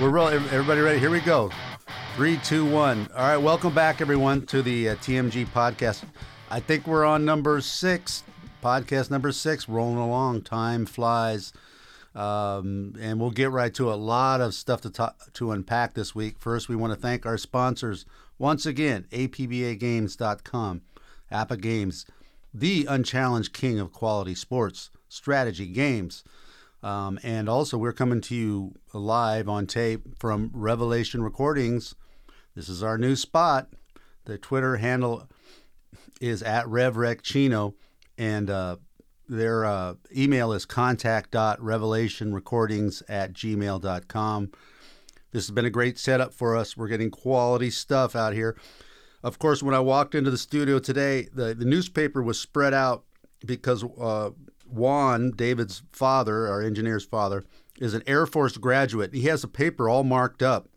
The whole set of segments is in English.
We're rolling. Everybody ready? Here we go. Three, two, one. All right. Welcome back, everyone, to the uh, TMG podcast. I think we're on number six, podcast number six, rolling along. Time flies. Um, and we'll get right to a lot of stuff to talk, to unpack this week. First, we want to thank our sponsors once again: APBAGames.com, APBA Games, the unchallenged king of quality sports strategy games. Um, and also, we're coming to you live on tape from Revelation Recordings. This is our new spot. The Twitter handle is at RevRecChino, and uh, their uh, email is contact.revelationrecordings at gmail.com. This has been a great setup for us. We're getting quality stuff out here. Of course, when I walked into the studio today, the, the newspaper was spread out because uh, Juan, David's father, our engineer's father, is an Air Force graduate. He has a paper all marked up.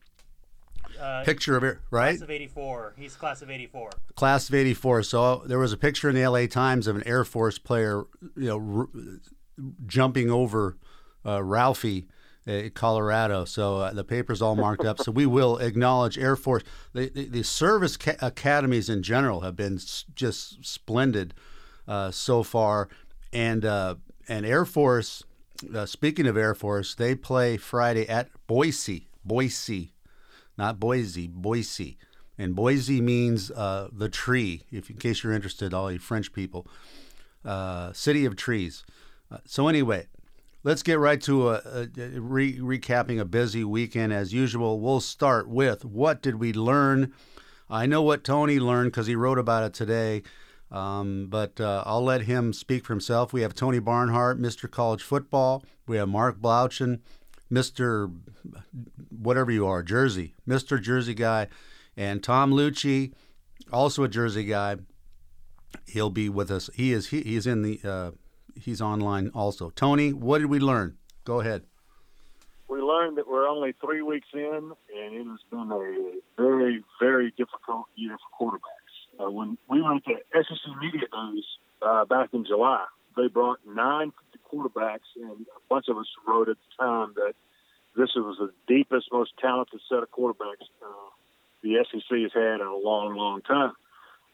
Uh, Picture of it, right? Class of 84. He's class of 84. Class of 84. So there was a picture in the LA Times of an Air Force player, you know, r- jumping over uh, Ralphie at Colorado. So uh, the paper's all marked up. So we will acknowledge Air Force. The, the, the service ca- academies in general have been s- just splendid uh, so far. And, uh, and Air Force, uh, speaking of Air Force, they play Friday at Boise, Boise, not Boise, Boise. And Boise means uh, the tree, if in case you're interested, all you French people. Uh, city of trees. Uh, so anyway, let's get right to a, a, a re- recapping a busy weekend as usual. We'll start with what did we learn? I know what Tony learned because he wrote about it today. Um, but uh, I'll let him speak for himself. We have Tony Barnhart, Mr. College Football. We have Mark Blaudschun, Mr. whatever you are, Jersey, Mr. Jersey guy, and Tom Luicci, also a Jersey guy. He'll be with us. He is he, he's in the uh, he's online also. Tony, what did we learn? Go ahead. We learned that we're only three weeks in, and it has been a very, very difficult year for quarterbacks. Uh, when we went to SEC Media Days uh, back in July, they brought nine quarterbacks, and a bunch of us wrote at the time that this was the deepest, most talented set of quarterbacks uh, the SEC has had in a long, long time.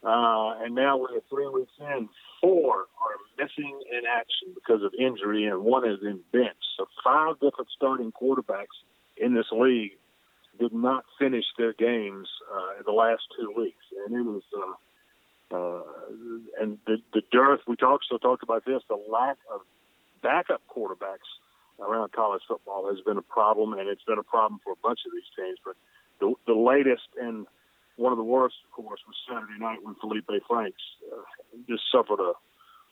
Uh, and now we're three weeks in. Four are missing in action because of injury, and one is in bench. So five different starting quarterbacks in this league did not finish their games uh, in the last two weeks, and it was. Uh, uh, and the, the dearth we talked so talked about this the lack of backup quarterbacks around college football has been a problem, and it's been a problem for a bunch of these teams. But the, the latest and one of the worst, of course, was Saturday night when Felipe Franks uh, just suffered a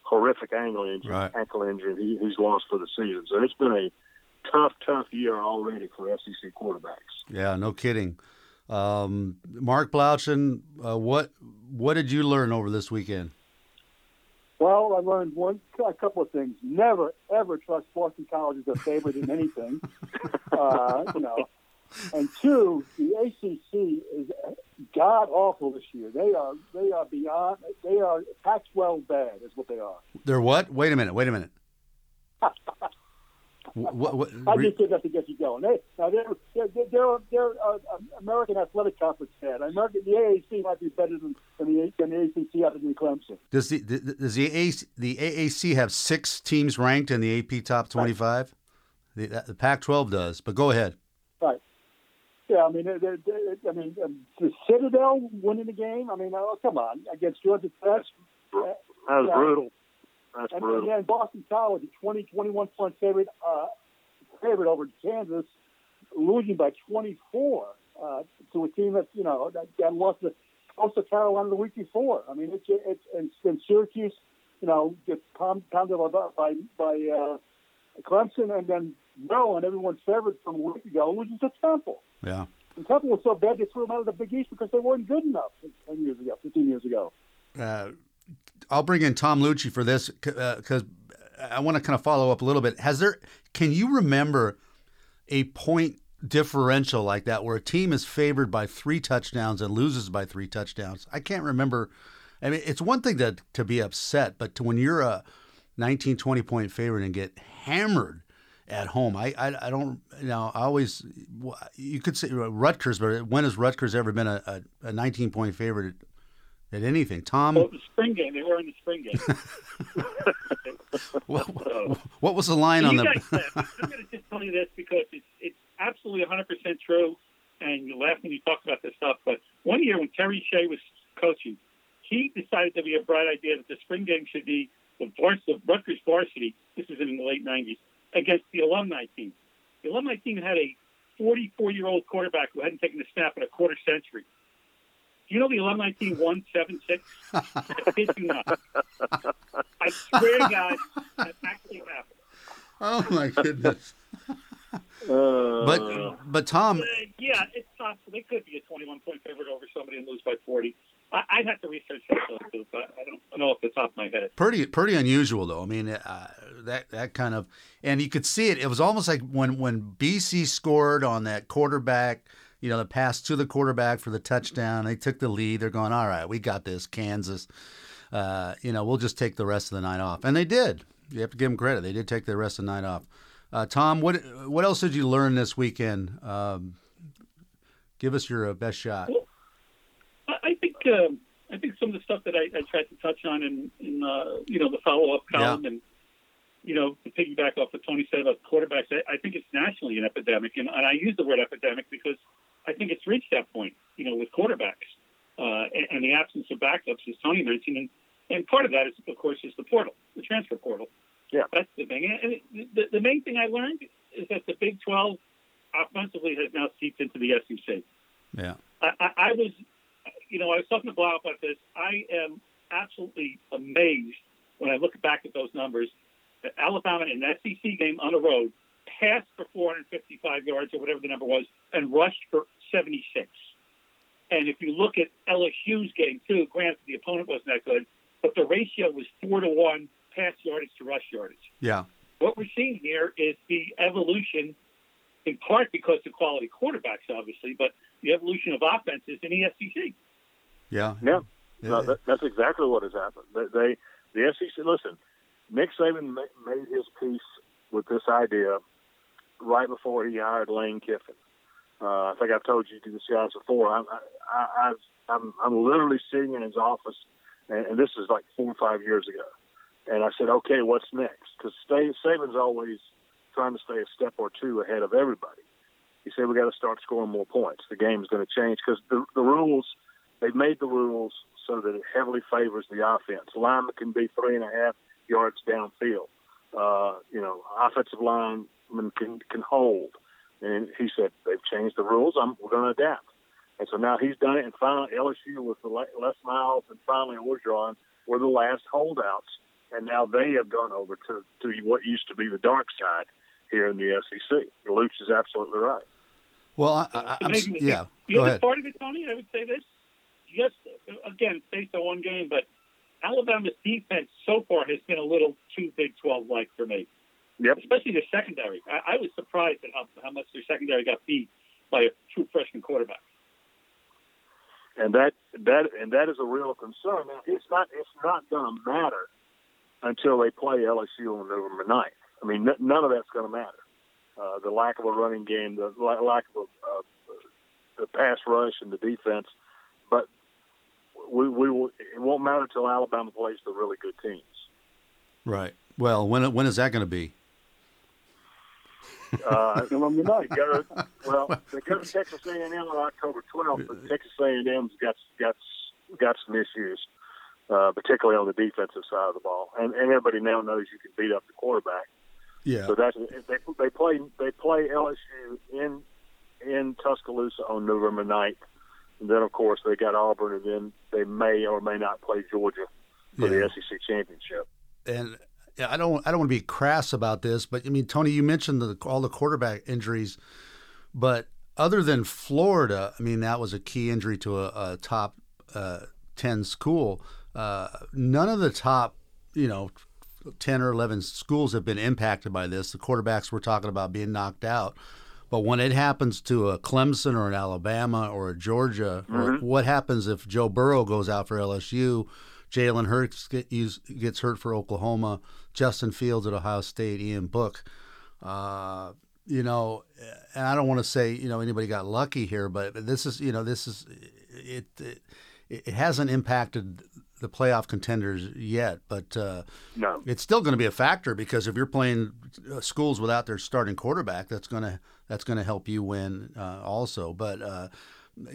horrific ankle injury. Right. Ankle injury. He, he's lost for the season. So it's been a tough, tough year already for SEC quarterbacks. Yeah, no kidding. Um, Mark Blaudschun, uh, what what did you learn over this weekend? Well, I learned one, a couple of things. Never, ever trust Boston College as a favorite in anything. uh, you know, and two, the ACC is god awful this year. They are, they are beyond. They are Pac-12 bad, is what they are. They're what? Wait a minute. Wait a minute. what, what, I re- just did that to get you going. They, now they're they're they're, they're uh, American Athletic Conference bad. American the AAC might be better than, than the than the ACC other than Clemson. Does the does the AAC, the AAC have six teams ranked in the AP top twenty five? The, the Pac-12 does, but go ahead. Right. Yeah, I mean, they're, they're, they're- I mean, um, the Citadel winning the game. I mean, oh, come on, against Georgia Tech. Uh, That was Yeah. brutal. That's And, brutal. and then Boston College, a 20, 21 point favorite, uh, favorite over Kansas, losing by 24 uh, to a team that, you know, that, that lost to Coastal Carolina the week before. I mean, it's, it's, and, and Syracuse, you know, gets pound- pounded by, by, by uh, Clemson, and then Maryland, everyone's favorite from a week ago, loses to Temple. Yeah. And Temple was so bad they threw them out of the Big East because they weren't good enough 10 years ago, 15 years ago. Uh, I'll bring in Tom Luicci for this because uh, I want to kind of follow up a little bit. Has there? Can you remember a point differential like that where a team is favored by three touchdowns and loses by three touchdowns? I can't remember. I mean, it's one thing to to be upset, but to when you're a 19, 20 point favorite and get hammered at home. I, I, I don't you know I always you could say uh, Rutgers, but when has Rutgers ever been a, a, a 19 point favorite at, anything? Tom, Well, the spring game, they were in the spring game. what, what was the line on the? guys, I'm going to just tell you this because it's it's absolutely 100 percent true, and you laugh when you talk about this stuff. But one year when Terry Shea was coaching, he decided to be a bright idea that the spring game should be the varsity, the Rutgers varsity. This was in the late 90s against the alumni team. The alumni team had a 44 year old quarterback who hadn't taken a snap in a quarter century. Do you know the alumni team won seven six? I kid you not. I swear to God, that actually happened. Oh my goodness! Uh, But but Tom, Uh, yeah, it's possible. They could be a 21 point favorite over somebody and lose by 40. I, I'd have to research that, too, but I don't know off the top of my head. pretty pretty unusual though. I mean uh, that that kind of and you could see it. It was almost like when when BC scored on that quarterback. You know, the pass to the quarterback for the touchdown. They took the lead. They're going, all right, we got this, Kansas. Uh, you know, we'll just take the rest of the night off, and they did. You have to give them credit. They did take the rest of the night off. Uh, Tom, what what else did you learn this weekend? Um, give us your uh, best shot. I, I think um, I think some of the stuff that I, I tried to touch on in, in uh, you know the follow up column and you know to piggyback off what Tony said about quarterbacks, I, I think it's nationally an epidemic, and, and I use the word epidemic because I think it's reached that point. You know, with quarterbacks uh, and, and the absence of backups, as Tony mentioned, and, and part of that is of course is the portal, the transfer portal. Yeah. that's the thing. And it, the, the main thing I learned is that the Big Twelve offensively has now seeped into the SEC. Yeah. I, I, I was, you know, I was talking to Blau about this. I am absolutely amazed when I look back at those numbers that Alabama in an SEC game on the road passed for 455 yards or whatever the number was and rushed for 76. And if you look at LSU's game too, granted the opponent wasn't that good, but the ratio was four to one pass yardage to rush yardage Yeah. what we're seeing here is the evolution, in part because of quality quarterbacks, obviously, but the evolution of offenses in the SEC. Yeah. Yeah. No, that, that's exactly what has happened. They, they the SEC. Listen, Nick Saban made his peace with this idea right before he hired Lane Kiffin. Uh, I think I've told you this guys before. I'm, I, I, I'm I'm literally sitting in his office, and, and this is like four or five years ago. And I said, okay, what's next? Because Saban's always trying to stay a step or two ahead of everybody. He said we got to start scoring more points. The game's going to change because the, the rules they've made the rules so that it heavily favors the offense. Lineman can be three and a half yards downfield. Uh, you know, offensive lineman can can hold. And he said they've changed the rules. I'm, we're going to adapt. And so now he's done it. And finally, LSU with the Les Miles and finally Orgeron were the last holdouts. And now they have gone over to, to what used to be the dark side here in the SEC. Luch is absolutely right. Well, I, I, I'm, yeah. The Go other ahead. part of it, Tony, I would say this. Just again, based on one game, but Alabama's defense so far has been a little too Big 12 like for me. Yep. Especially the secondary. I, I was surprised at how, how much their secondary got beat by a true freshman quarterback. and that that and that is a real concern. Now, it's not it's not going to matter until they play LSU on November 9th. I mean, n- none of that's going to matter. Uh, the lack of a running game, the la- lack of a, uh, the pass rush, and the defense, but we we will, it won't matter until Alabama plays the really good teams. Right. Well, when when is that going to be? Uh, November 9th. Go to, well, they go to Texas A&M on October 12th, but Texas A&M's got got got some issues, uh, particularly on the defensive side of the ball, and, and everybody now knows you can beat up the quarterback. Yeah. So that's they they play they play LSU in in Tuscaloosa on November 9th. And then of course they got Auburn, and then they may or may not play Georgia for Yeah. the SEC championship. and I don't I don't want to be crass about this, but I mean, Tony, you mentioned the, all the quarterback injuries, but other than Florida, I mean, that was a key injury to a, a top uh, ten school. Uh, none of the top, you know, ten or eleven schools have been impacted by this. The quarterbacks we're talking about being knocked out. But when it happens to a Clemson or an Alabama or a Georgia, or what happens if Joe Burrow goes out for LSU? Jalen Hurts get, gets hurt for Oklahoma. Justin Fields at Ohio State. Ian Book. Uh, you know, and I don't want to say you know anybody got lucky here, but this is you know this is it it, it hasn't impacted the playoff contenders yet, but uh, No. it's still going to be a factor because if you're playing uh, schools without their starting quarterback, that's going to that's to help you win uh, also. But uh,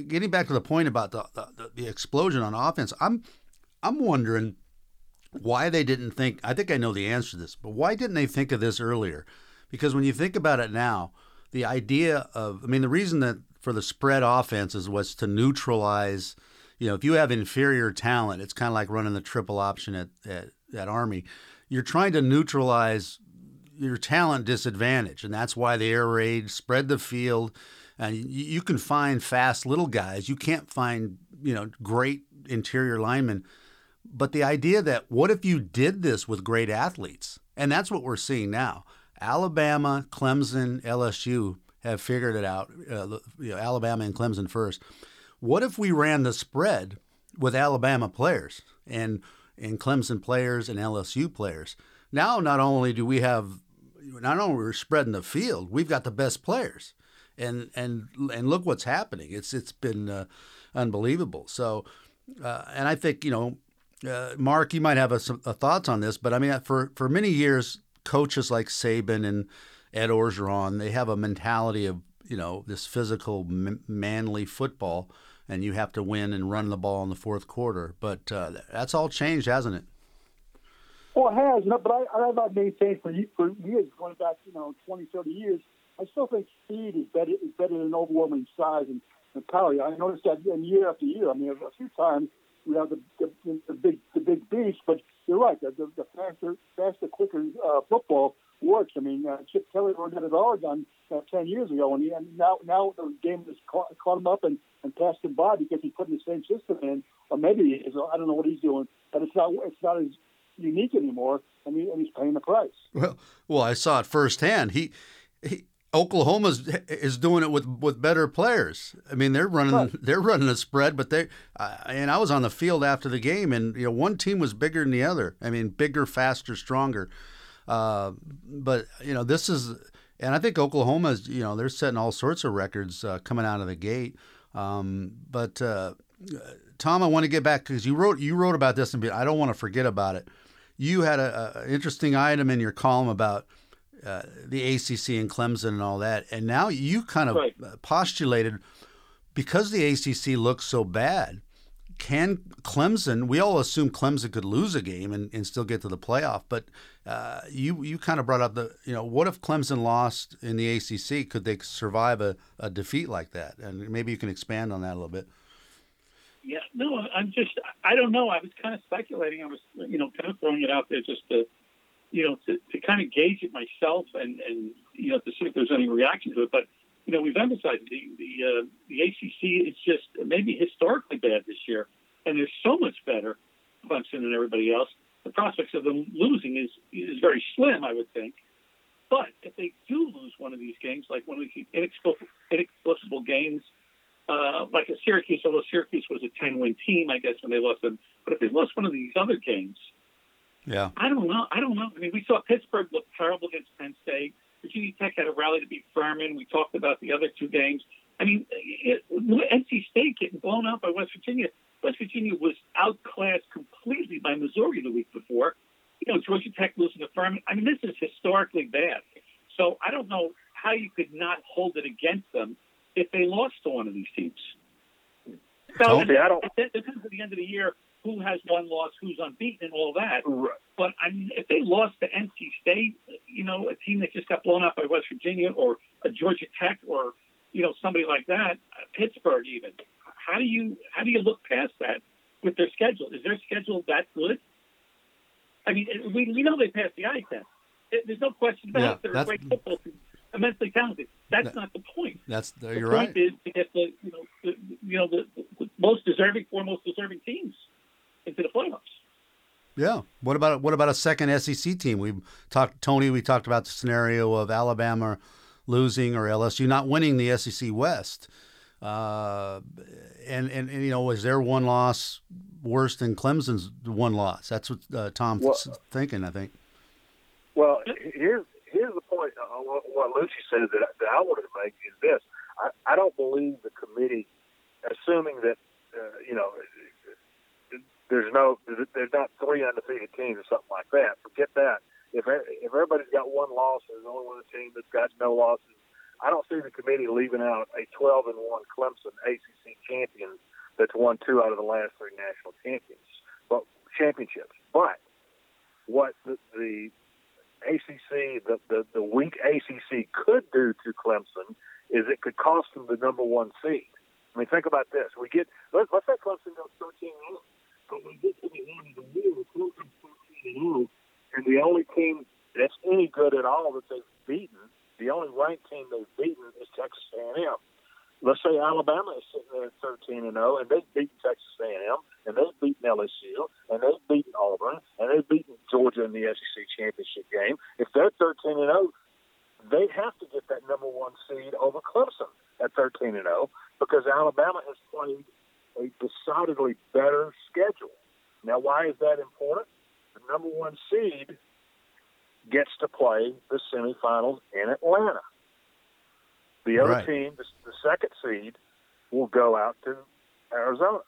getting back to the point about the, the the explosion on offense, I'm I'm wondering why they didn't think. I think I know the answer to this, but why didn't they think of this earlier? Because when you think about it now, the idea of I mean, the reason that for the spread offenses was to neutralize. You know, if you have inferior talent, it's kind of like running the triple option at, at, at Army. You're trying to neutralize your talent disadvantage, and that's why the air raid spread the field. And you, you can find fast little guys. You can't find you know great interior linemen. But the idea that what if you did this with great athletes, and that's what we're seeing now. Alabama, Clemson, LSU have figured it out. Uh, you know, Alabama and Clemson first. What if we ran the spread with Alabama players and and Clemson players and LSU players? Now, not only do we have, not only we're spreading the field, we've got the best players, and and and look what's happening. It's it's been uh, unbelievable. So, uh, and I think you know, uh, Mark, you might have a, a thoughts on this, but I mean, for for many years, coaches like Saban and Ed Orgeron, they have a mentality of you know this physical, manly football, and you have to win and run the ball in the fourth quarter. But uh, that's all changed, hasn't it? Well, it has, but I, I've maintained for, for years, going back, you know, 20, 30 years, I still think speed is better is better than overwhelming size and, and power. I noticed that year after year. I mean, a few times we have the, the, the big the big beast, but you're right. The, the, the faster, faster, quicker uh, football works. I mean, uh, Chip Kelly learned that at Oregon uh, 10 years ago, and, he, and now now the game has caught, caught him up and, and passed him by because he put in the same system in, or maybe is. I don't know what he's doing, but it's not it's not as unique anymore, and, he, and he's paying the price. Well, well, I saw it firsthand. He, he Oklahoma's is doing it with with better players. I mean, they're running Right. they're running a spread, but they uh, and I was on the field after the game, and you know, one team was bigger than the other. I mean, bigger, faster, stronger. Uh, but you know, this is, and I think Oklahoma's, you know, they're setting all sorts of records uh, coming out of the gate. Um, but uh, Tom, I want to get back because you wrote you wrote about this, and I don't want to forget about it. You had a, a interesting item in your column about uh, the ACC and Clemson and all that, and now you kind of Right. postulated because the ACC looks so bad. Can Clemson? We all assume Clemson could lose a game and, and still get to the playoff, but uh, you you kind of brought up the you know what if Clemson lost in the ACC? Could they survive a, a defeat like that? And maybe you can expand on that a little bit. Yeah, no, I'm just, I don't know. I was kind of speculating. I was, you know, kind of throwing it out there just to, you know, to, to kind of gauge it myself and, and, you know, to see if there's any reaction to it. But, you know, we've emphasized the, the, uh, the ACC is just maybe historically bad this year. And they're so much better, Clemson and everybody else. The prospects of them losing is, is very slim, I would think. But if they do lose one of these games, like one of these inexplicable, inexplicable games, uh, like a Syracuse, although Syracuse was a 10 win team, I guess, when they lost them. But if they lost one of these other games, Yeah. I don't know. I don't know. I mean, we saw Pittsburgh look terrible against Penn State. Virginia Tech had a rally to beat Furman. We talked about the other two games. I mean, it, NC State getting blown out by West Virginia. West Virginia was outclassed completely by Missouri the week before. You know, Georgia Tech losing to Furman. I mean, this is historically bad. So I don't know how you could not hold it against them if they lost to one of these teams. So Tony, I don't- it depends at the end of the year who has one loss, who's unbeaten, and all that. Right. But I mean, if they lost to NC State, you know, a team that just got blown out by West Virginia, or a Georgia Tech, or you know, somebody like that, uh, Pittsburgh, even. How do you how do you look past that with their schedule? Is their schedule that good? I mean, we we know they passed the eye test. There's no question about Yeah, it. They're a that's- great football team, immensely talented. That's That- not the point. That's The you're point right. is to get the you know the, you know the, the most deserving four most deserving teams into the playoffs. Yeah. What about what about a second SEC team? We talked Tony. We talked about the scenario of Alabama losing or LSU not winning the SEC West. Uh, and, and and you know, is their one loss worse than Clemson's one loss? That's what uh, Tom's Well- thinking. I think. Well, here's here's the point what Lucy said that, that I wanted to make is this: I, I don't believe the committee, assuming that uh, you know there's no there's not three undefeated teams or something like that. Forget that. If if everybody's got one loss, there's only one team that's got no losses. I don't see the committee leaving out a 12 and one Clemson ACC champion that's won two out of the last three national champions, but championships. But what the, the ACC, the, the the weak ACC could do to Clemson is it could cost them the number one seed. I mean, think about this: we get let's, let's say Clemson goes 13 0 but we get to the end the year, Clemson's 13 0, and the only team that's any good at all that they've beaten, the only ranked team they've beaten is Texas A&M. Let's say Alabama is sitting there at 13 and 0, and they've beaten Texas A&M, and they've beaten LSU, and they've beaten Auburn, and they've beaten Georgia in the SEC championship game. If they're 13 and 0, they have to get that number one seed over Clemson at 13 and 0 because Alabama has played a decidedly better schedule. Now, why is that important? The number one seed gets to play the semifinals in Atlanta. The other Right. team, the, the second seed, will go out to Arizona.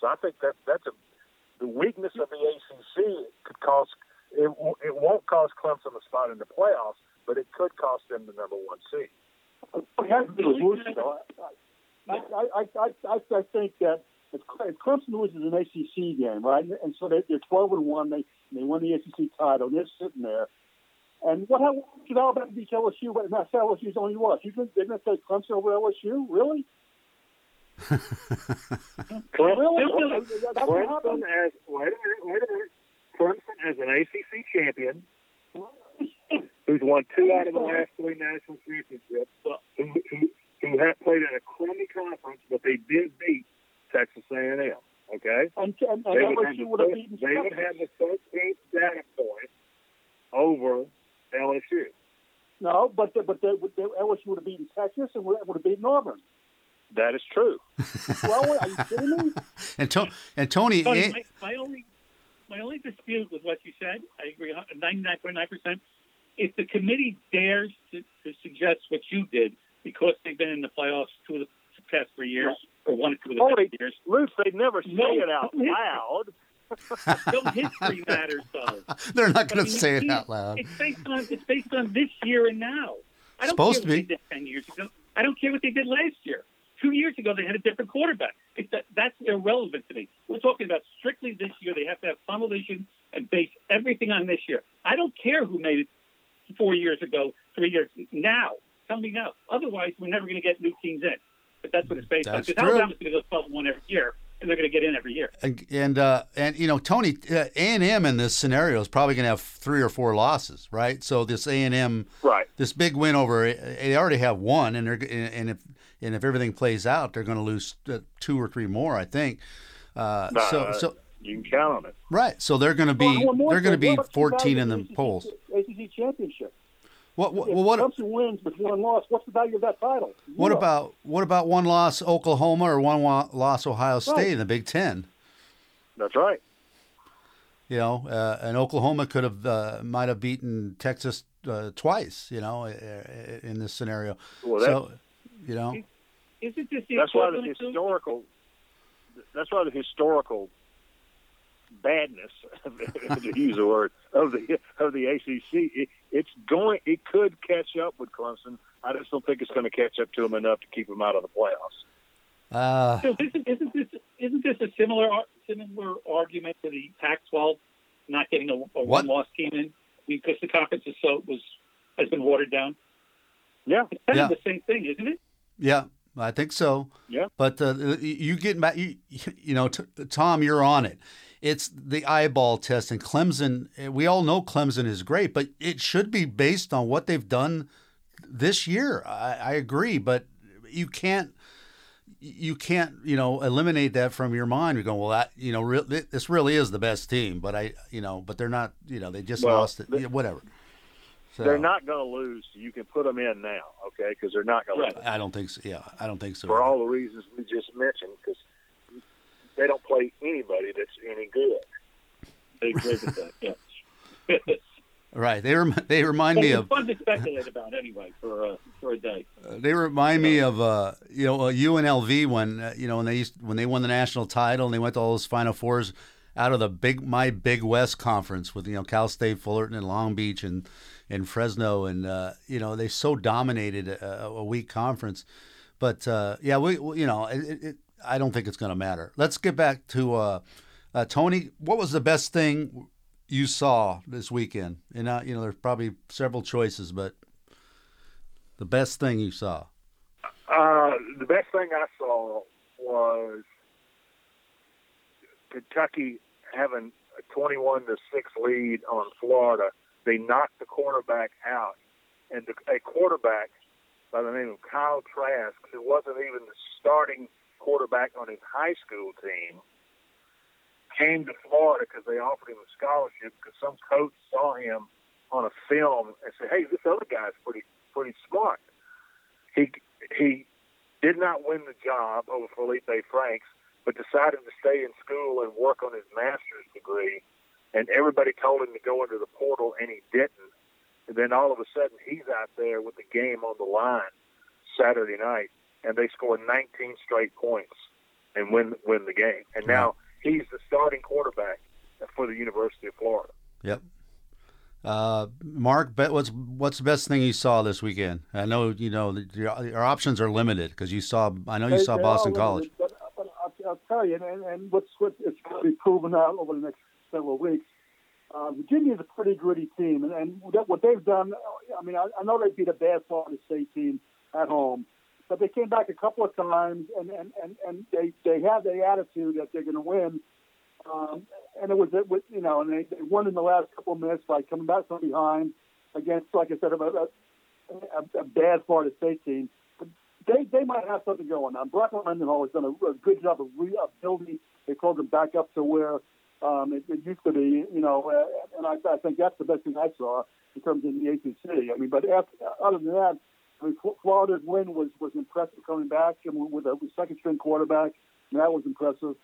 So I think that that's a the weakness of the ACC could cost it. It won't cost Clemson a spot in the playoffs, but it could cost them the number one seed. What has to do with losing, though. I, I, I, I, I, I think that if if Clemson loses an ACC game, right, and so they, they're 12 and one, they they won the ACC title, and they're sitting there. And what? Should Alabama beat LSU? But that's LSU's only loss. You think they're going to take Clemson over LSU? Really? Clemson, Really? Clemson as wait a minute, wait a minute. Clemson as an ACC champion who's won two out of the last three national championships, who, who, who have played in a crummy conference, but they did beat Texas A&M. Okay, And, and, and they would have LSU the, would have thir- beaten they would Texas. have the 13th data point over LSU. No, but they, but they, but they, LSU would have beaten Texas and would would have beaten Auburn. That is true. Well, are you kidding me? And, to, and Tony, Tony, eh, my, my only my only dispute with what you said, I agree 99.9%. If the committee dares to, to suggest what you did, because they've been in the playoffs two of the past three years, or one or of the oh, Tony, past years, Luke, they never say No, it out no. loud. no history matters, though. they're not I going to say it out loud. It's based on it's based on this year and now. I don't Supposed care to be. They did ten years ago. I don't care what they did last year. Two years ago, they had a different quarterback. It's that, that's irrelevant to me. We're talking about strictly this year. They have to have tunnel vision and base everything on this year. I don't care who made it four years ago, three years now. Tell me now. Otherwise, we're never going to get new teams in. But that's what it's based That's on. Because. Alabama's going to go 12 1 every year, and they're going to get in every year. And and, uh, and you know Tony uh, A and M in this scenario is probably going to have three or four losses, right? So this A and M, Right. this big win over they already have one, and they're and if and if everything plays out, they're going to lose uh, two or three more, I think. Uh, so uh, so You can count on it. right, so they're going to be Well, they're going to be 14 in the polls. ACC championship. What what If well, what Clemson wins with one loss, what's the value of that title? what about what about one loss Oklahoma or one loss Ohio State Right. in the Big Ten? That's right. You know, uh, and Oklahoma could have uh, might have beaten Texas uh, twice. You know, uh, in this scenario. Well, that- so, you know, Isn't this the That's why the historical. That's why the historical badness, to use a word, of the of the ACC. It, it's going. It could catch up with Clemson. I just don't think it's going to catch up to them enough to keep them out of the playoffs. uh, So isn't, isn't this isn't this a similar similar argument to the Pac-12 not getting a, a one-loss team in because the conference is so was has been watered down? Yeah, It's kind Yeah. of the same thing, isn't it? yeah, I think so. Yeah. But uh, you get back, you, you know, t- Tom, you're on it. It's the eyeball test, and Clemson. Eh, we all know Clemson is great, but it should be based on what they've done this year. I, I agree, but you can't. You can't, you know, eliminate that from your mind. You're going, well, that, you know, re- this really is the best team, but I, you know, but they're not, you know, they just Well, lost it, they- whatever. So, they're not going to lose. So you can put them in now, okay? Because they're not going Right. to lose I don't think so. Yeah, I don't think so. for all the reasons we just mentioned. Because they don't play anybody that's any good. They agree with that. Yeah. Right. They rem- they remind me of fun to speculate about anyway for uh, for a day. they remind me of uh, you know uh, UNLV when uh, you know when they used, when they won the national title and they went to all those Final Fours out of the big my Big West conference with you know Cal State, Fullerton, and Long Beach and and Fresno and uh, you know they so dominated a, a weak conference. But uh, yeah, we, we you know it, it, I don't think it's going to matter. Let's get back to uh, uh, Tony. What was the best thing you saw this weekend? And uh, you know there's probably several choices, but the best thing you saw. Uh, the best thing I saw was Kentucky having a 21 to six lead on Florida. They knocked the quarterback out, and the, a quarterback by the name of Kyle Trask, who wasn't even the starting quarterback on his high school team, came to Florida because they offered him a scholarship because some coach saw him on a film and said, "Hey, this other guy's pretty pretty smart." He he did not win the job over Felipe Franks, but decided to stay in school and work on his master's degree. And everybody told him to go into the portal, and he didn't. And then all of a sudden, he's out there with the game on the line Saturday night, and they score 19 straight points and win win the game. And now he's the starting quarterback for the University of Florida. Yep. Uh, Mark, what's what's the best thing you saw this weekend? I know you know your, your options are limited because you saw. I know you They- saw they Boston are College. limited, But, but I'll, I'll tell you, and, and what's what it's going to be proven out over the next several weeks. Uh, Virginia is a pretty gritty team, and, and what what they've done. I mean, I, I know they beat a bad Florida State team at home, but they came back a couple of times, and and and, and they they have the attitude that they're going to win. Um, and it was, it was, you know, and they, they won in the last couple of minutes by coming back from behind against, like I said, a, a, a, bad Florida State team. But they they might have something going on. Bronco Mendenhall has done a, a good job of re- of building a program back up to where um, it, it used to be, you know, and I, I think that's the best thing I saw in terms of the ACC. I mean, but after, other than that, mean, Florida's win was was impressive coming back and with a with second string quarterback. And that was impressive.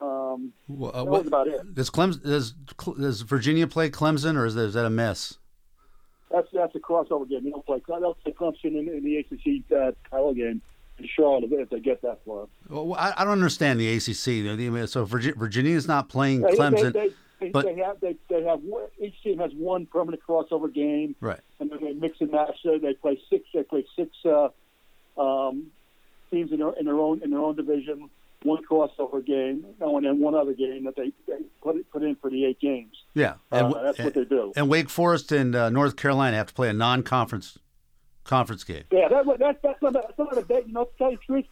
Um, Wha- uh, that what- was about it. does Clemson does does Virginia play Clemson or is that, is that a mess? That's that's a crossover game. You don't play. They'll play Clemson in, in the ACC uh, title game in Charlotte if they get that far. Well, I, I don't understand the ACC. So Virginia is not playing they- Clemson, They, they, but- they have they, they have each team has one permanent crossover game, right? and then they mix and match. So they play six. They play six uh, um, teams in their in their own in their own division. One crossover game, oh, and then one other game that they, they put put in for the eight games. Yeah, Uh, and, that's what they do. and Wake Forest and uh, North Carolina have to play a non-conference conference game. Yeah, that, that, that's not a, that's not a bad. You know, to tell you the truth,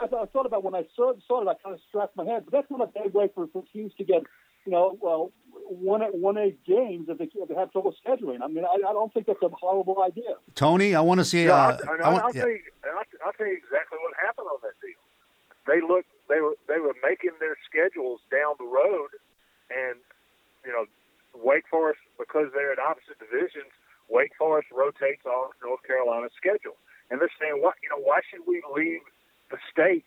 I, I thought about when I saw, saw it, I kind of scratched my head. But that's not a bad way for, for teams to get, you know, well, one one eight games if they, if they have trouble scheduling. I mean, I, I don't think that's a horrible idea. Tony, I want to see. No, Uh, I, I I, want- I'll, yeah. tell you, I'll, I'll tell you exactly what happened on that deal. They looked, they were, they were making their schedules down the road, and you know, Wake Forest because they're in opposite divisions. Wake Forest rotates off North Carolina's schedule, and they're saying, "What, you know, why should we leave the state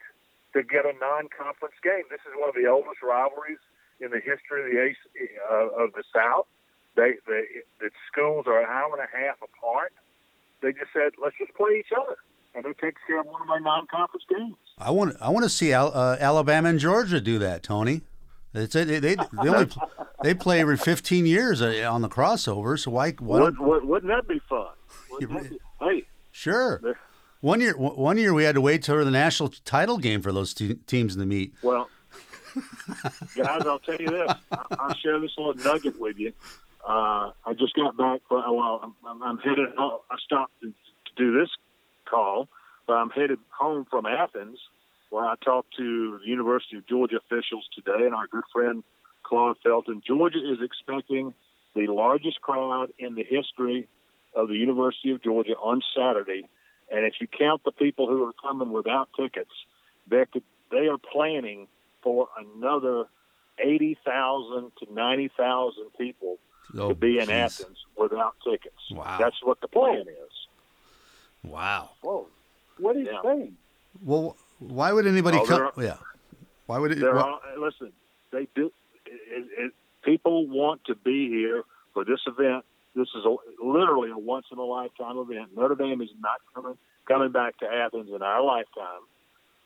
to get a non-conference game? This is one of the oldest rivalries in the history of the AC, uh, of the South. They, they, the schools are an hour and a half apart. They just said, let's just play each other, and who takes care of one of my non-conference games? I want I want to see Al, uh, Alabama and Georgia do that, Tony. It's, they, they, they only they play every 15 years uh, on the crossover, so why? why Would, would, wouldn't that be fun? That be, hey, sure. One year, one year we had to wait till the national title game for those te- teams to meet. Well, guys, I'll tell you this. I'll share this little nugget with you. Uh, I just got back. For, well, I'm, I'm- headed. home. I stopped to, to do this call, but I'm headed home from Athens, where I talked to the University of Georgia officials today, and our good friend Claude Felton. Georgia is expecting the largest crowd in the history of the University of Georgia on Saturday, and if you count the people who are coming without tickets, there could they are planning for another eighty thousand to ninety thousand people Oh, to be in geez. Athens without tickets. Wow. That's what the plan is. Wow. Whoa, what are you Yeah. saying? Well, why would anybody Oh, come? there Yeah. Why would it? They're why- all, uh, listen, they do. It, it, people want to be here for this event this is a, literally a once in a lifetime event. Notre Dame is not coming coming back to Athens in our lifetime.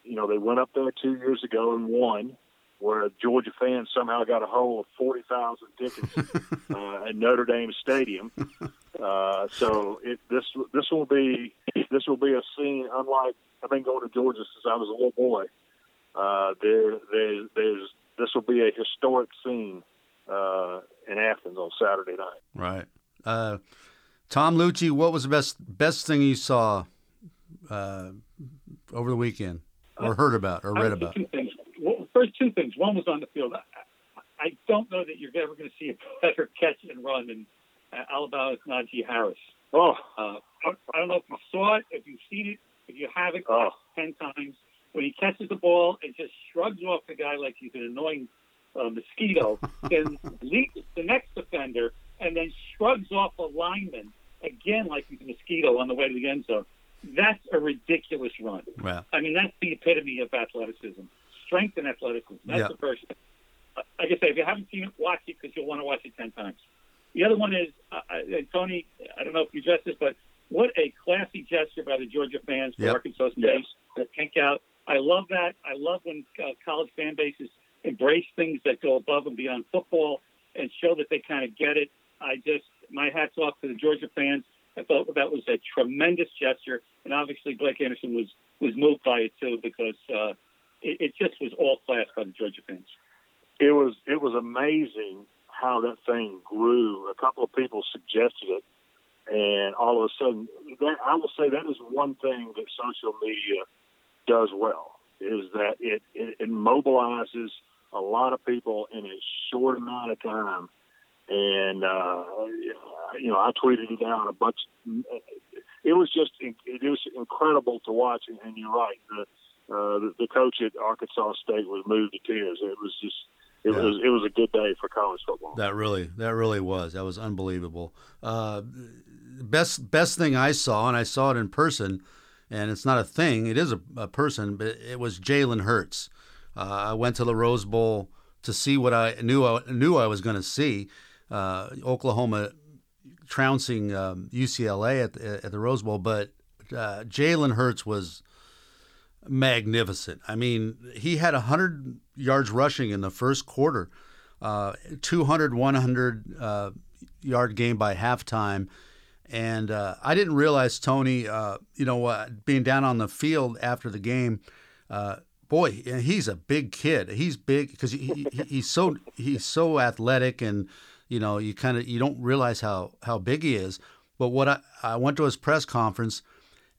You know, they went up there two years ago and won, where Georgia fans somehow got a hold of forty thousand tickets uh, at Notre Dame Stadium. Uh, so it, this this will be this will be a scene unlike I've been going to Georgia since I was a little boy. Uh, there, there, there's this will be a historic scene uh, in Athens on Saturday night. Right. Uh, Tom Luicci, what was the best best thing you saw uh, over the weekend, or heard about, or read about? Two things. Well, first, two things. One was on the field. I, I don't know that you're ever going to see a better catch and run than uh, Alabama's Najee Harris. Oh, Uh, I, I don't know if you saw it, if you've seen it, if you haven't, Oh. ten times. When he catches the ball and just shrugs off the guy like he's an annoying uh, mosquito, then leaps the next defender and then shrugs off a lineman again like he's a mosquito on the way to the end zone. That's a ridiculous run. Well, I mean, that's the epitome of athleticism, strength and athleticism. That's Yeah. the first thing. Uh, Like I say, if you haven't seen it, watch it because you'll want to watch it ten times. The other one is, uh, uh, and Tony, I don't know if you addressed this, but what a classy gesture by the Georgia fans for Yep. Arkansas State to pink out. I love that. I love when uh, college fan bases embrace things that go above and beyond football and show that they kind of get it. I just, my hats off to the Georgia fans. I thought that was a tremendous gesture, and obviously Blake Anderson was was moved by it too because uh, it, it just was all class by the Georgia fans. it was it was amazing how that thing grew. A couple of people suggested it, and all of a sudden, that I will say that is one thing that social media does well is that it it, it mobilizes a lot of people in a short amount of time. And uh, you know, I tweeted it out a bunch. It was just it was incredible to watch, and, you're right. The, uh, the the coach at Arkansas State was moved to tears. It was just it Yeah. was it was a good day for college football. that really, that really was. That was unbelievable. Uh, best, best thing I saw, and I saw it in person, and it's not a thing. It is a, a person, but it was Jalen Hurts. Uh, I went to the Rose Bowl to see what I knew I knew I was going to see. Uh, Oklahoma trouncing um, UCLA at the, at the Rose Bowl, but uh, Jalen Hurts was magnificent. I mean, he had 100 yards rushing in the first quarter, uh, 200, 100 uh, yard game by halftime. And uh, I didn't realize, Tony, uh, you know, being down on the field after the game, uh, boy, he's a big kid. He's big because he, he, he's so he's so athletic, and you know, you kind of you don't realize how how big he is. But what I, I went to his press conference.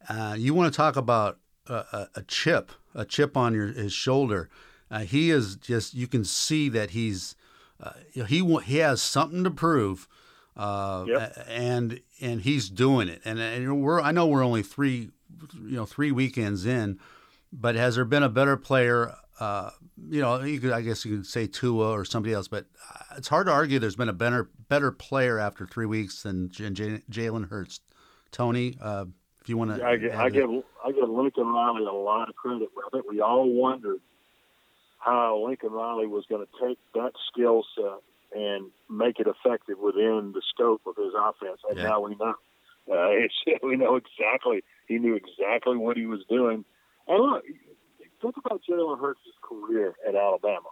Uh, you want to talk about a, a, chip, a chip on your his shoulder. Uh, he is just you can see that he's uh, he he has something to prove, uh, Yep. and and he's doing it. And, and we're I know we're only three you know three weekends in, but has there been a better player? Uh, you know, you could, I guess you could say Tua or somebody else, but uh, it's hard to argue there's been a better better player after three weeks than J- J- Jalen Hurts. Tony, uh, if you want to, I, gi- I give I give Lincoln Riley a lot of credit. I think we all wondered how Lincoln Riley was going to take that skill set and make it effective within the scope of his offense. And Yeah. now we know. Uh, we know exactly. He knew exactly what he was doing. And look, think about Jalen Hurts' career at Alabama.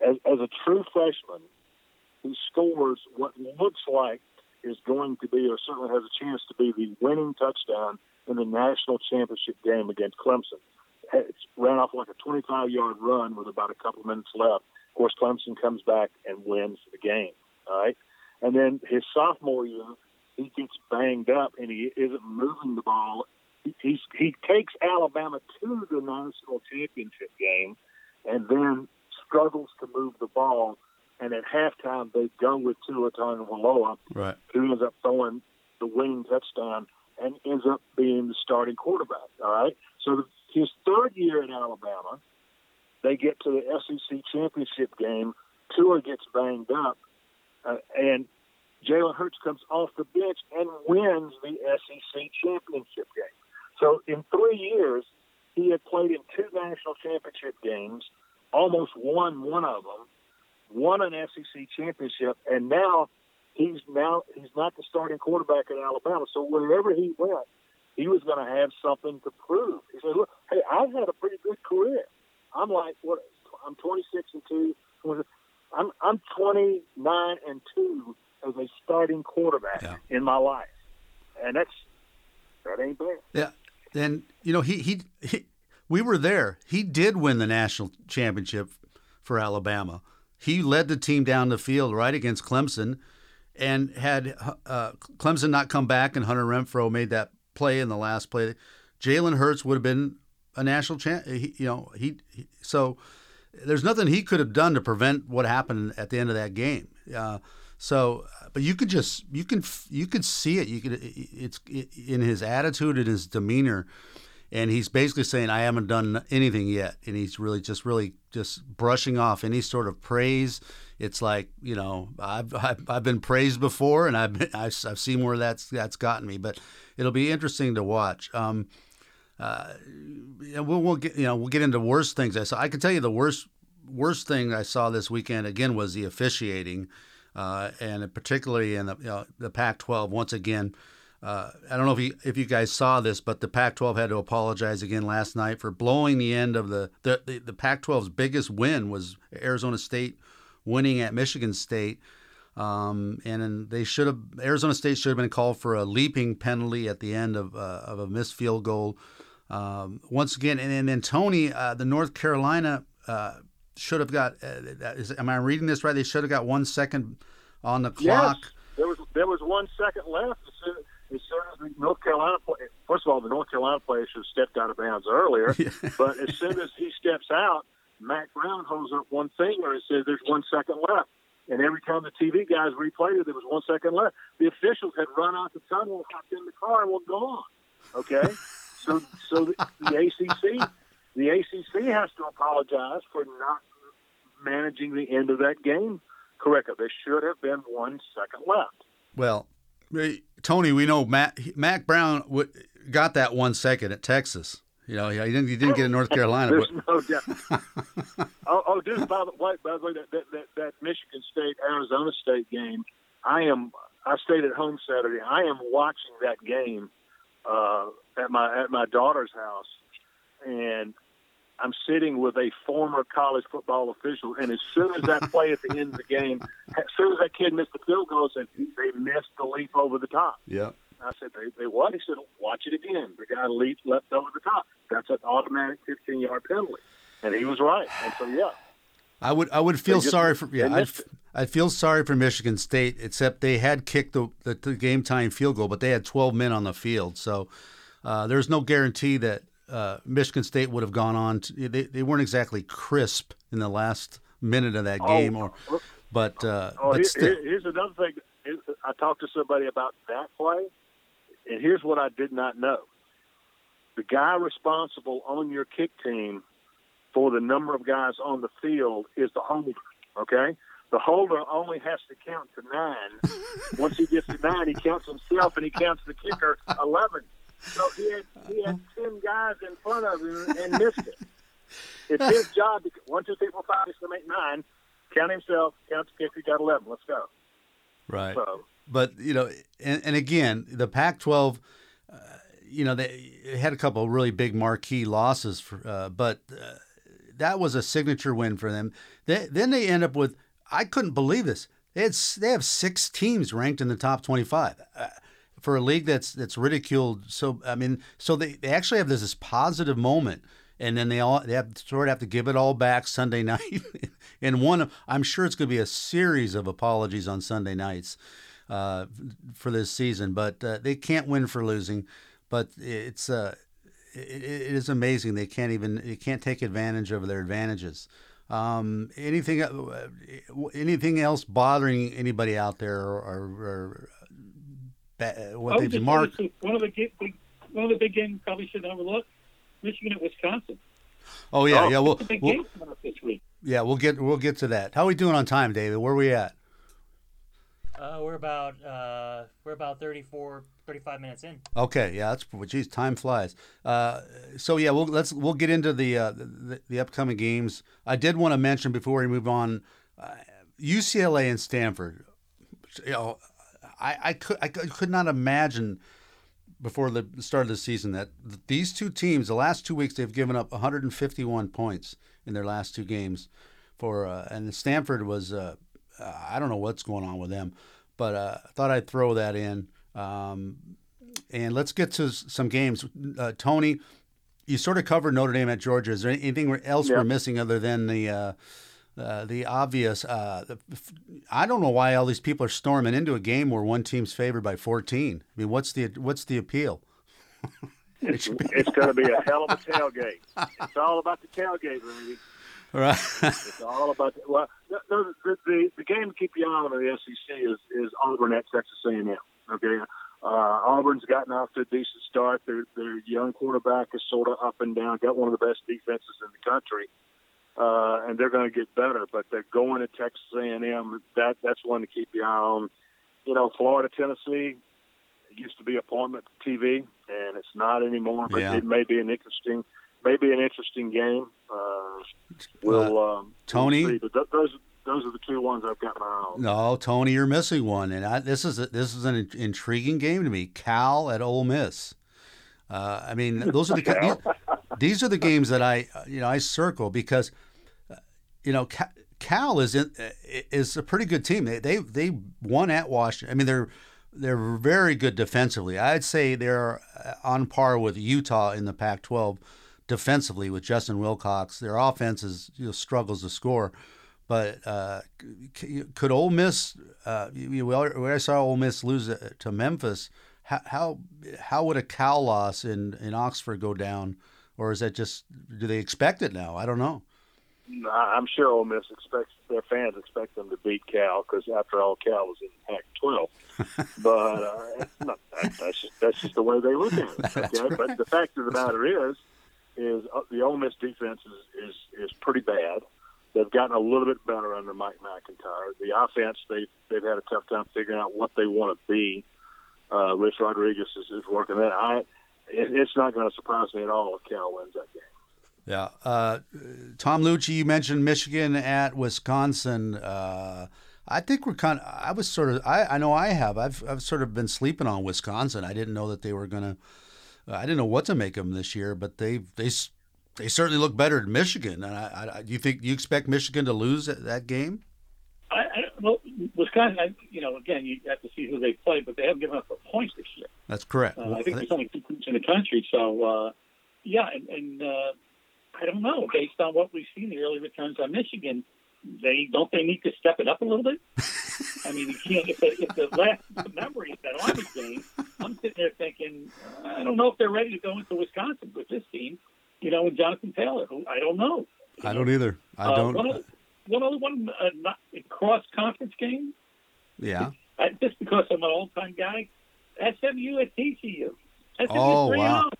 As, as a true freshman, he scores what looks like is going to be, or certainly has a chance to be, the winning touchdown in the national championship game against Clemson. It ran off like a 25 yard run with about a couple minutes left. Of course, Clemson comes back and wins the game. All right. And then his sophomore year, he gets banged up and he isn't moving the ball. He, he's, he takes Alabama to the national championship game and then struggles to move the ball. And at halftime, they go with Tua Tagovailoa, right. who ends up throwing the winning touchdown and ends up being the starting quarterback. All right. So the, his third year at Alabama, they get to the SEC championship game. Tua gets banged up, uh, and Jalen Hurts comes off the bench and wins the SEC championship game. So in three years, he had played in two national championship games, almost won one of them, won an SEC championship, and now he's now he's not the starting quarterback at Alabama. So wherever he went, he was going to have something to prove. He said, "Look, hey, I've had a pretty good career. I'm like what? I'm 26 and two. I'm I'm 29 and two as a starting quarterback Yeah. in my life, and that's that ain't bad. Yeah, and you know he, he he we were there. He did win the national championship for Alabama. He led the team down the field right against Clemson, and had uh, Clemson not come back and Hunter Renfrow made that play in the last play, Jalen Hurts would have been a national champ. You know he, he so there's nothing he could have done to prevent what happened at the end of that game. Uh, so, but you could just you can you could see it. You could it's in his attitude and his demeanor, and he's basically saying, "I haven't done anything yet," and he's really just really just brushing off any sort of praise. It's like you know I've I've, I've been praised before, and I've, been, I've I've seen where that's that's gotten me. But it'll be interesting to watch. Um, uh, we'll, we'll get you know we'll get into worse things I saw. I can tell you the worst worst thing I saw this weekend again was the officiating, uh, and particularly in the, you know, the Pac-12 once again. Uh, I don't know if you if you guys saw this, but the Pac-12 had to apologize again last night for blowing the end of the the, the, the Pac-12's biggest win was Arizona State winning at Michigan State. Um, and they should have Arizona State should have been called for a leaping penalty at the end of, uh, of a missed field goal. Um, once again, and, and then Tony, uh, the North Carolina uh, should have got. Uh, is, am I reading this right? They should have got one second on the clock. Yes, there was there was one second left. As soon as, soon as the North Carolina play, first of all, the North Carolina player should have stepped out of bounds earlier. but as soon as he steps out, Mack Brown holds up one finger and says, "There's one second left." And every time the TV guys replayed it, there was one second left. The officials had run out the tunnel, hopped in the car, and were gone. Okay, so so the, the ACC the ACC has to apologize for not managing the end of that game correctly. There should have been one second left. Well, Tony, we know Matt Mack Brown got that one second at Texas. You know, he didn't, he didn't get in North Carolina. There's no doubt. oh, oh, dude, by the way, by the way, that, that, that, that Michigan State Arizona State game, I am. I stayed at home Saturday. I am watching that game uh, at my at my daughter's house, and I'm sitting with a former college football official, and as soon as that play at the end of the game, as soon as that kid missed the field goal, I said they missed the leap over the top. Yeah. I said they, they what? He said watch it again. The guy leaped left over the top. That's an automatic 15 yard penalty, and he was right. And so yeah. I would I would feel just- sorry for yeah I'd. I'd feel sorry for Michigan State except they had kicked the, the, the game time field goal but they had 12 men on the field so uh, there's no guarantee that uh, Michigan State would have gone on to, they, they weren't exactly crisp in the last minute of that Oh, game or oh, but uh, Oh, but here, still here's another thing. I talked to somebody about that play, and here's what I did not know: the guy responsible on your kick team for the number of guys on the field is the holder. Okay, the holder only has to count to nine. Once he gets to nine, he counts himself and he counts the kicker eleven. So he had he had ten guys in front of him and missed it. It's his job. To, one, two, three, four, five, six, seven, eight, nine. Count himself. Count the kicker. Got eleven. Let's go. right So but you know, and, and again, the Pac-12, uh, you know, they had a couple of really big marquee losses, for, uh, but uh, that was a signature win for them. They, then they end up with, I couldn't believe this. They had they have six teams ranked in the top 25 uh, for a league that's that's ridiculed. So I mean, so they, they actually have this, this positive moment. And then they all they have sort of have to give it all back Sunday night, and one of, I'm sure it's going to be a series of apologies on Sunday nights uh, for this season, but uh, they can't win for losing. But it's uh, it, it is amazing they can't even they can't take advantage of their advantages. Um, anything uh, anything else bothering anybody out there or, or, or ba- I what they've marked? one of the big, big, one of the big games probably shouldn't overlook. Michigan at Wisconsin. Oh yeah, Oh, yeah. We'll, big we'll game coming up this week. yeah we'll get we'll get to that. How are we doing on time, David? Where are we at? Uh, we're about uh, we're about 34, 35 minutes in. Okay, yeah, that's geez, time flies. Uh, so yeah, we'll let's we'll get into the, uh, the the upcoming games. I did want to mention before we move on, uh, UCLA and Stanford. you know, I, I could I could not imagine before the start of the season that these two teams, the last two weeks, they've given up 151 points in their last two games. For uh, and Stanford was uh, I don't know what's going on with them, but uh, I thought I'd throw that in. Um, and let's get to some games. Uh, Tony, you sort of covered Notre Dame at Georgia. Is there anything else we're missing other than the uh, the obvious? Uh, I don't know why all these people are storming into a game where one team's favored by 14. I mean, what's the what's the appeal? It should be- It's going to be a hell of a tailgate. It's all about the tailgate, Randy. right. It's all about the, well, no, the, the the game to keep you on in the SEC is is Auburn at Texas A&M. Okay, uh, Auburn's gotten off to a decent start. Their their young quarterback is sort of up and down. Got one of the best defenses in the country, uh, and they're going to get better. But they're going to Texas A&M. That that's one to keep your eye on. You know, Florida, Tennessee. It used to be appointment TV, and it's not anymore. But Yeah. it may be an interesting, maybe an interesting game. Uh, we'll um, Tony? We'll. But th- those those are the two ones I've got my eye on. No, Tony, you're missing one, and I, this is a, this is an intriguing game to me. Cal at Ole Miss. Uh, I mean, those are the these, are the games that I you know I circle because uh, you know Cal, is in, is a pretty good team. They they they won at Washington. I mean, they're they're very good defensively. I'd say they're uh, on par with Utah in the Pac-12 defensively with Justin Wilcox. Their offense is you know, struggles to score. But uh, could Ole Miss? Uh, where I saw Ole Miss lose uh, to Memphis, how how, how would a Cal loss in, in Oxford go down, or is that just do they expect it now? I don't know. I'm sure Ole Miss expects their fans expect them to beat Cal because after all, Cal was in Pac-12. but uh, not, that, that's just that's just the way they look at it. Okay, but the fact of the matter is, is uh, the Ole Miss defense is, is is pretty bad. They've gotten a little bit better under Mike MacIntyre. The offense they they've had a tough time figuring out what they want to be. Uh, Rich Rodriguez is, is working that. I it, it's not going to surprise me at all if Cal wins that game. Yeah. Uh, Tom Luicci, you mentioned Michigan at Wisconsin. Uh, I think we're kind of, I was sort of, I, I know I have. I've, I've sort of been sleeping on Wisconsin. I didn't know that they were going to, I didn't know what to make of them this year, but they, they, they certainly look better than Michigan. And I, I, do you think, do you expect Michigan to lose that, that game? I, I, well, Wisconsin, you know, again, you have to see who they play, but they haven't given up the points this year. That's correct. Uh, I think there's only two teams in the country, so uh, yeah, and, and uh, I don't know. Based on what we've seen, the early returns on Michigan, they don't they need to step it up a little bit. I mean, you can't. If the, if the last memory is that Army game, I'm sitting there thinking, uh, I don't know if they're ready to go into Wisconsin with this team. You know, with Jonathan Taylor, who I don't know. I don't either. I Uh, don't. one, other, one other one, uh, not cross conference game. yeah. I, just because I'm an old time guy, SMU at TCU. SMU Oh, 3 wow.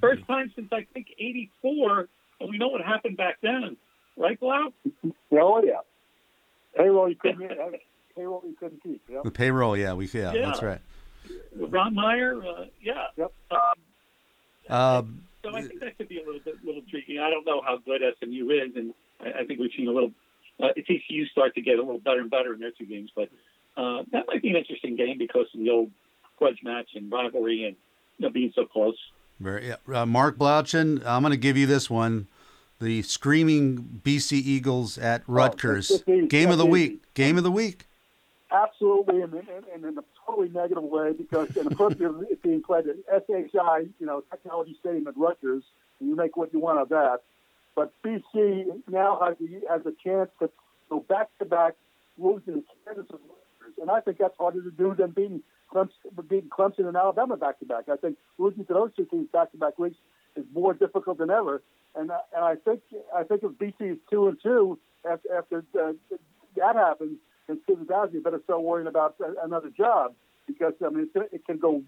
First time since I think '84, and we know what happened back then, right, Blau? Oh yeah. Payroll you couldn't uh, payroll you couldn't keep. Yeah. The payroll. Yeah. We, yeah, Yeah. that's right. Ron Meyer, uh, yeah. Yep. Um, Um, so I think that could be a little bit, little intriguing. I don't know how good SMU is, and I, I think we've seen a little uh, TCU start to get a little better and better in their two games. But uh, that might be an interesting game because of the old grudge match and rivalry and you know, being so close. Very, yeah. uh, Mark Blaudschun, I'm going to give you this one. The screaming BC Eagles at Rutgers. it's easy. Game of the That's week. Game of the week. Absolutely, and, and, and in a totally negative way because in the first year it's being played at SHI, you know, Technology Stadium at Rutgers, and you make what you want of that. But BC now has a, has a chance to go back to back, losing Kansas and Rutgers, and I think that's harder to do than beating Clemson, beating Clemson and Alabama back to back. I think losing to those two teams back to back weeks is more difficult than ever. And and I think I think if BC is two and two after after uh, that happens, then Stephen Bowser better start worrying about another job because I mean it can go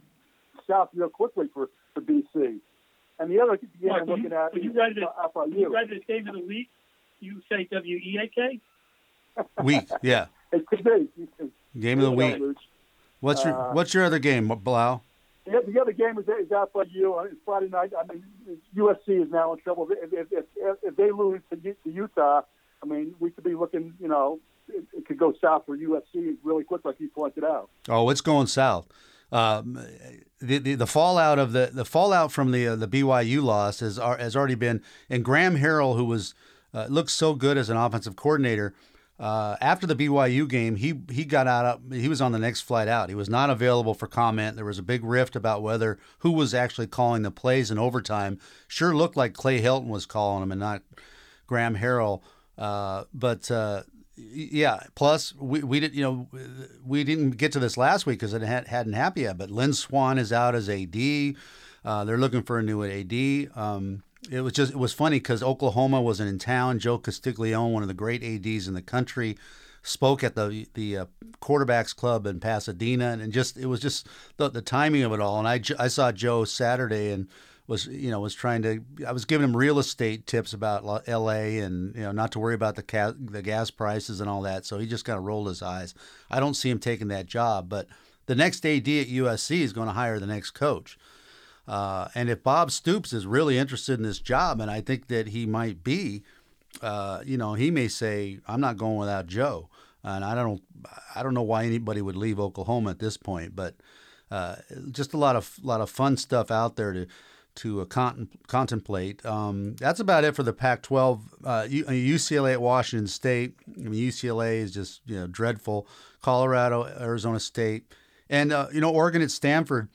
south real quickly for for BC. And the other game Mark, I'm when you- looking at when you is read it- FIU. You read this game of the week. You say W E A K. Week. Yeah. It could be. Game of the week. What's your Uh, What's your other game, Blau? Yeah, the other game is, is out by you. It's Friday night. I mean, USC is now in trouble. If, if, if, if they lose to, to Utah, I mean, we could be looking, you know, it, it could go south for USC really quick, like you pointed out. Oh, it's going south. Um, the, the the fallout of the the fallout from the uh, the BYU loss has has already been and Graham Harrell, who was uh, looks so good as an offensive coordinator. Uh, after the BYU game, he he got out. He was on the next flight out. He was not available for comment. There was a big rift about whether who was actually calling the plays in overtime. Sure looked like Clay Helton was calling them and not Graham Harrell. Uh, but uh, yeah, plus we, we did you know we didn't get to this last week because it had, hadn't happened yet. But Lynn Swann is out as AD. Uh, they're looking for a new AD. Um, it was just it was funny because Oklahoma wasn't in town. Joe Castiglione, one of the great ads in the country, spoke at the the uh, quarterbacks club in Pasadena, and, and, just it was just the, the timing of it all. And I, I saw Joe Saturday and was you know was trying to I was giving him real estate tips about L.A. and you know not to worry about the ca- the gas prices and all that. So he just kind of rolled his eyes. I don't see him taking that job, but the next AD at USC is going to hire the next coach. Uh, and if Bob Stoops is really interested in this job, and I think that he might be, uh, you know, he may say, "I'm not going without Joe." And I don't, I don't know why anybody would leave Oklahoma at this point, but uh, just a lot of, lot of fun stuff out there to, to uh, con- contemplate. Um, that's about it for the Pac-12. UCLA uh, at Washington State. I mean, UCLA is just you know dreadful. Colorado, Arizona State, and uh, you know Oregon at Stanford.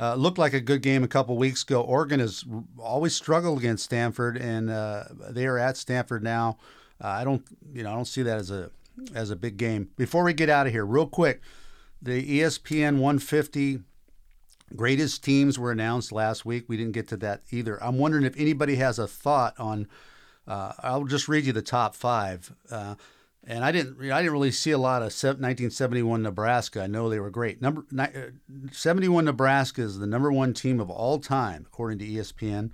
Uh, looked like a good game a couple weeks ago. Oregon has always struggled against Stanford, and uh, they are at Stanford now. Uh, I don't, you know, I don't see that as a as a big game. Before we get out of here, real quick, the ESPN 150 greatest teams were announced last week. We didn't get to that either. I'm wondering if anybody has a thought on. Uh, I'll just read you the top five. Uh, and I didn't I didn't really see a lot of 1971 Nebraska. I know they were great. Number uh, 71 Nebraska is the number one team of all time according to ESPN.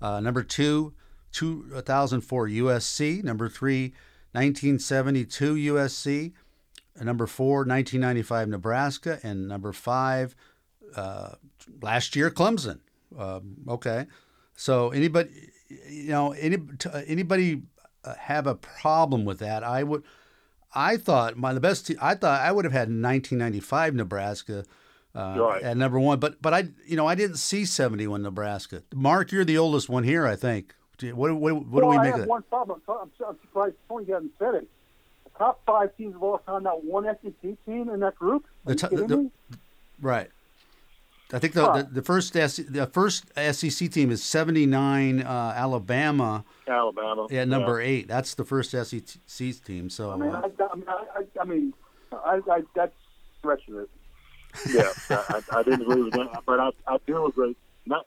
Uh, number two, 2004 USC. Number three, 1972 USC. Number four, 1995 Nebraska, and number five, uh, last year Clemson. Uh, okay, so anybody, you know, any, anybody have a problem with that. I would, I thought my the best. I thought I would have had 1995 Nebraska uh, right. at number one, but but I you know I didn't see 71 Nebraska. Mark, you're the oldest one here, I think. What what, what well, do we I make have of one problem. I'm, I'm surprised Tony hasn't said it. The top five teams of all time, not one SEC team in that group. Are the, t- the, the right. I think the, the, the, first the first SEC team is seventy nine uh, Alabama. Alabama. Yeah, number yeah. eight. That's the first SEC team. So I mean, uh, I, I, mean, I, I mean, I, I, that's stretching it. Yeah, I, I didn't agree with that, but I, I do agree. Not,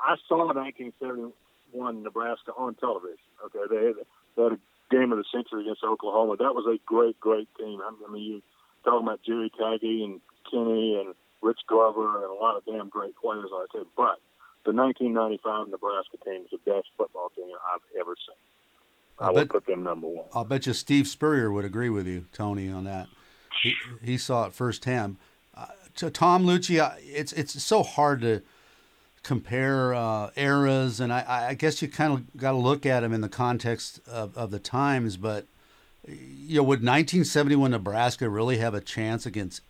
I saw 1971 Nebraska on television. Okay, they had, they had a game of the century against Oklahoma. That was a great, great team. I mean, you talking about Jerry Tagge and Kenny and Rich Glover and a lot of damn great players on the team. But the 1995 Nebraska team is the best football team I've ever seen. I, I would put them number one. I'll bet you Steve Spurrier would agree with you, Tony, on that. He, he saw it firsthand. Uh, to Tom Luicci, it's it's so hard to compare uh, eras, and I, I guess you kind of got to look at them in the context of, of the times. But you know, would 1971 Nebraska really have a chance against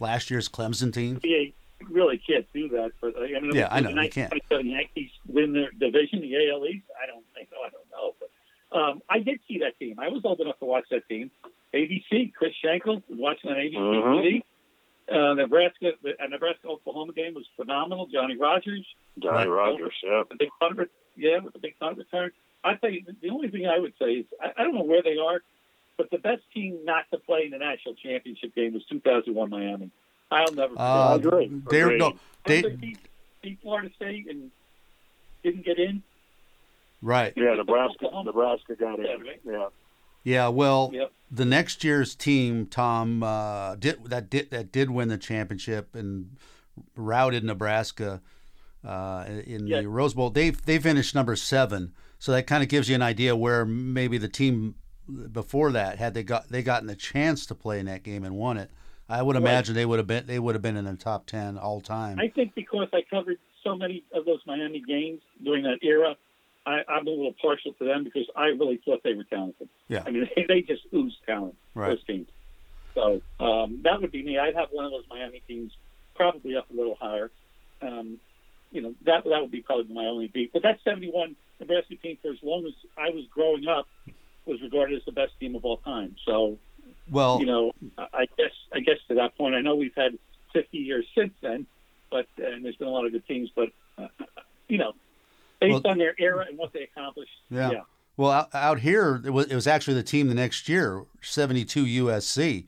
last year's Clemson team? Yeah, really can't do that. For I mean, yeah, I know you can't. The Yankees win their division, the AL East. I don't think. So. I don't know, but um, I did see that team. I was old enough to watch that team. ABC, Chris Schenkel was watching on ABC. Mm-hmm. Uh, Nebraska, the uh, Nebraska Oklahoma game was phenomenal. Johnny Rodgers, Johnny Rodgers, yeah, the big punt, yeah, with the big punt return. I tell you, the only thing I would say is I, I don't know where they are. But the best team not to play in the national championship game was 2001 Miami. I'll never forget. Uh, agree. They, no, they, beat, beat Florida State and didn't get in. Right. Yeah, Nebraska. Nebraska got in. Yeah. Yeah. Well, yep. the next year's team, Tom, uh, did that did that did win the championship and routed Nebraska uh, in the Rose Bowl. They they finished number seven, so that kind of gives you an idea where maybe the team before that, had they got they gotten the chance to play in that game and won it, I would imagine they would have been they would have been in the top ten all time. I think because I covered so many of those Miami games during that era, I, I'm a little partial to them because I really thought they were talented. Yeah. I mean, they, they just ooze talent. Right. Those teams. So um, that would be me. I'd have one of those Miami teams probably up a little higher. Um, you know, that that would be probably my only beat. But that 71 Nebraska team, for as long as I was growing up, was regarded as the best team of all time. So, Well, you know, I guess I guess to that point, I know we've had 50 years since then, but and there's been a lot of good teams. But uh, you know, based Well- on their era and what they accomplished, Yeah. yeah. Well, out, out here, it was, it was actually the team the next year, 72 USC.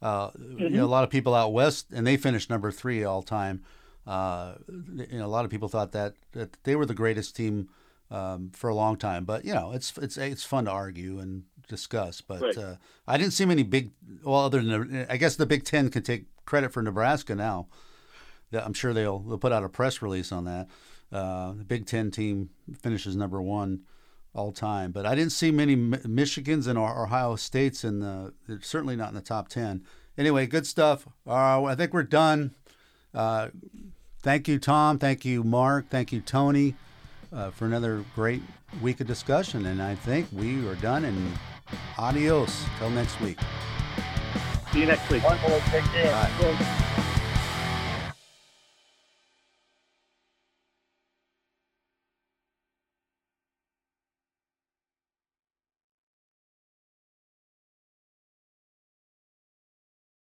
Uh, You know, a lot of people out west, and they finished number three all time. Uh, you know, a lot of people thought that, that they were the greatest team um, for a long time. But you know, it's it's it's fun to argue and discuss. But Right. uh, I didn't see many big. Well, other than I guess the Big Ten can take credit for Nebraska now. I'm sure they'll they'll put out a press release on that. Uh, the Big Ten team finishes number one all time, but I didn't see many Michigans and Ohio States in the certainly not in the top ten. Anyway, good stuff. Uh, I think we're done. Uh, thank you, Tom. Thank you, Mark. Thank you, Tony, uh, for another great week of discussion. And I think we are done. And adios. Till next week. See you next week. One more, take care. Bye.